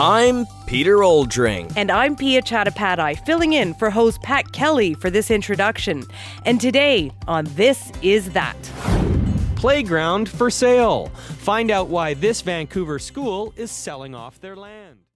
I'm Peter Oldring. And I'm Piya Chattopadhyay, filling in for host Pat Kelly for this introduction. And today on This Is That. Playground for sale. Find out why this Vancouver school is selling off their land.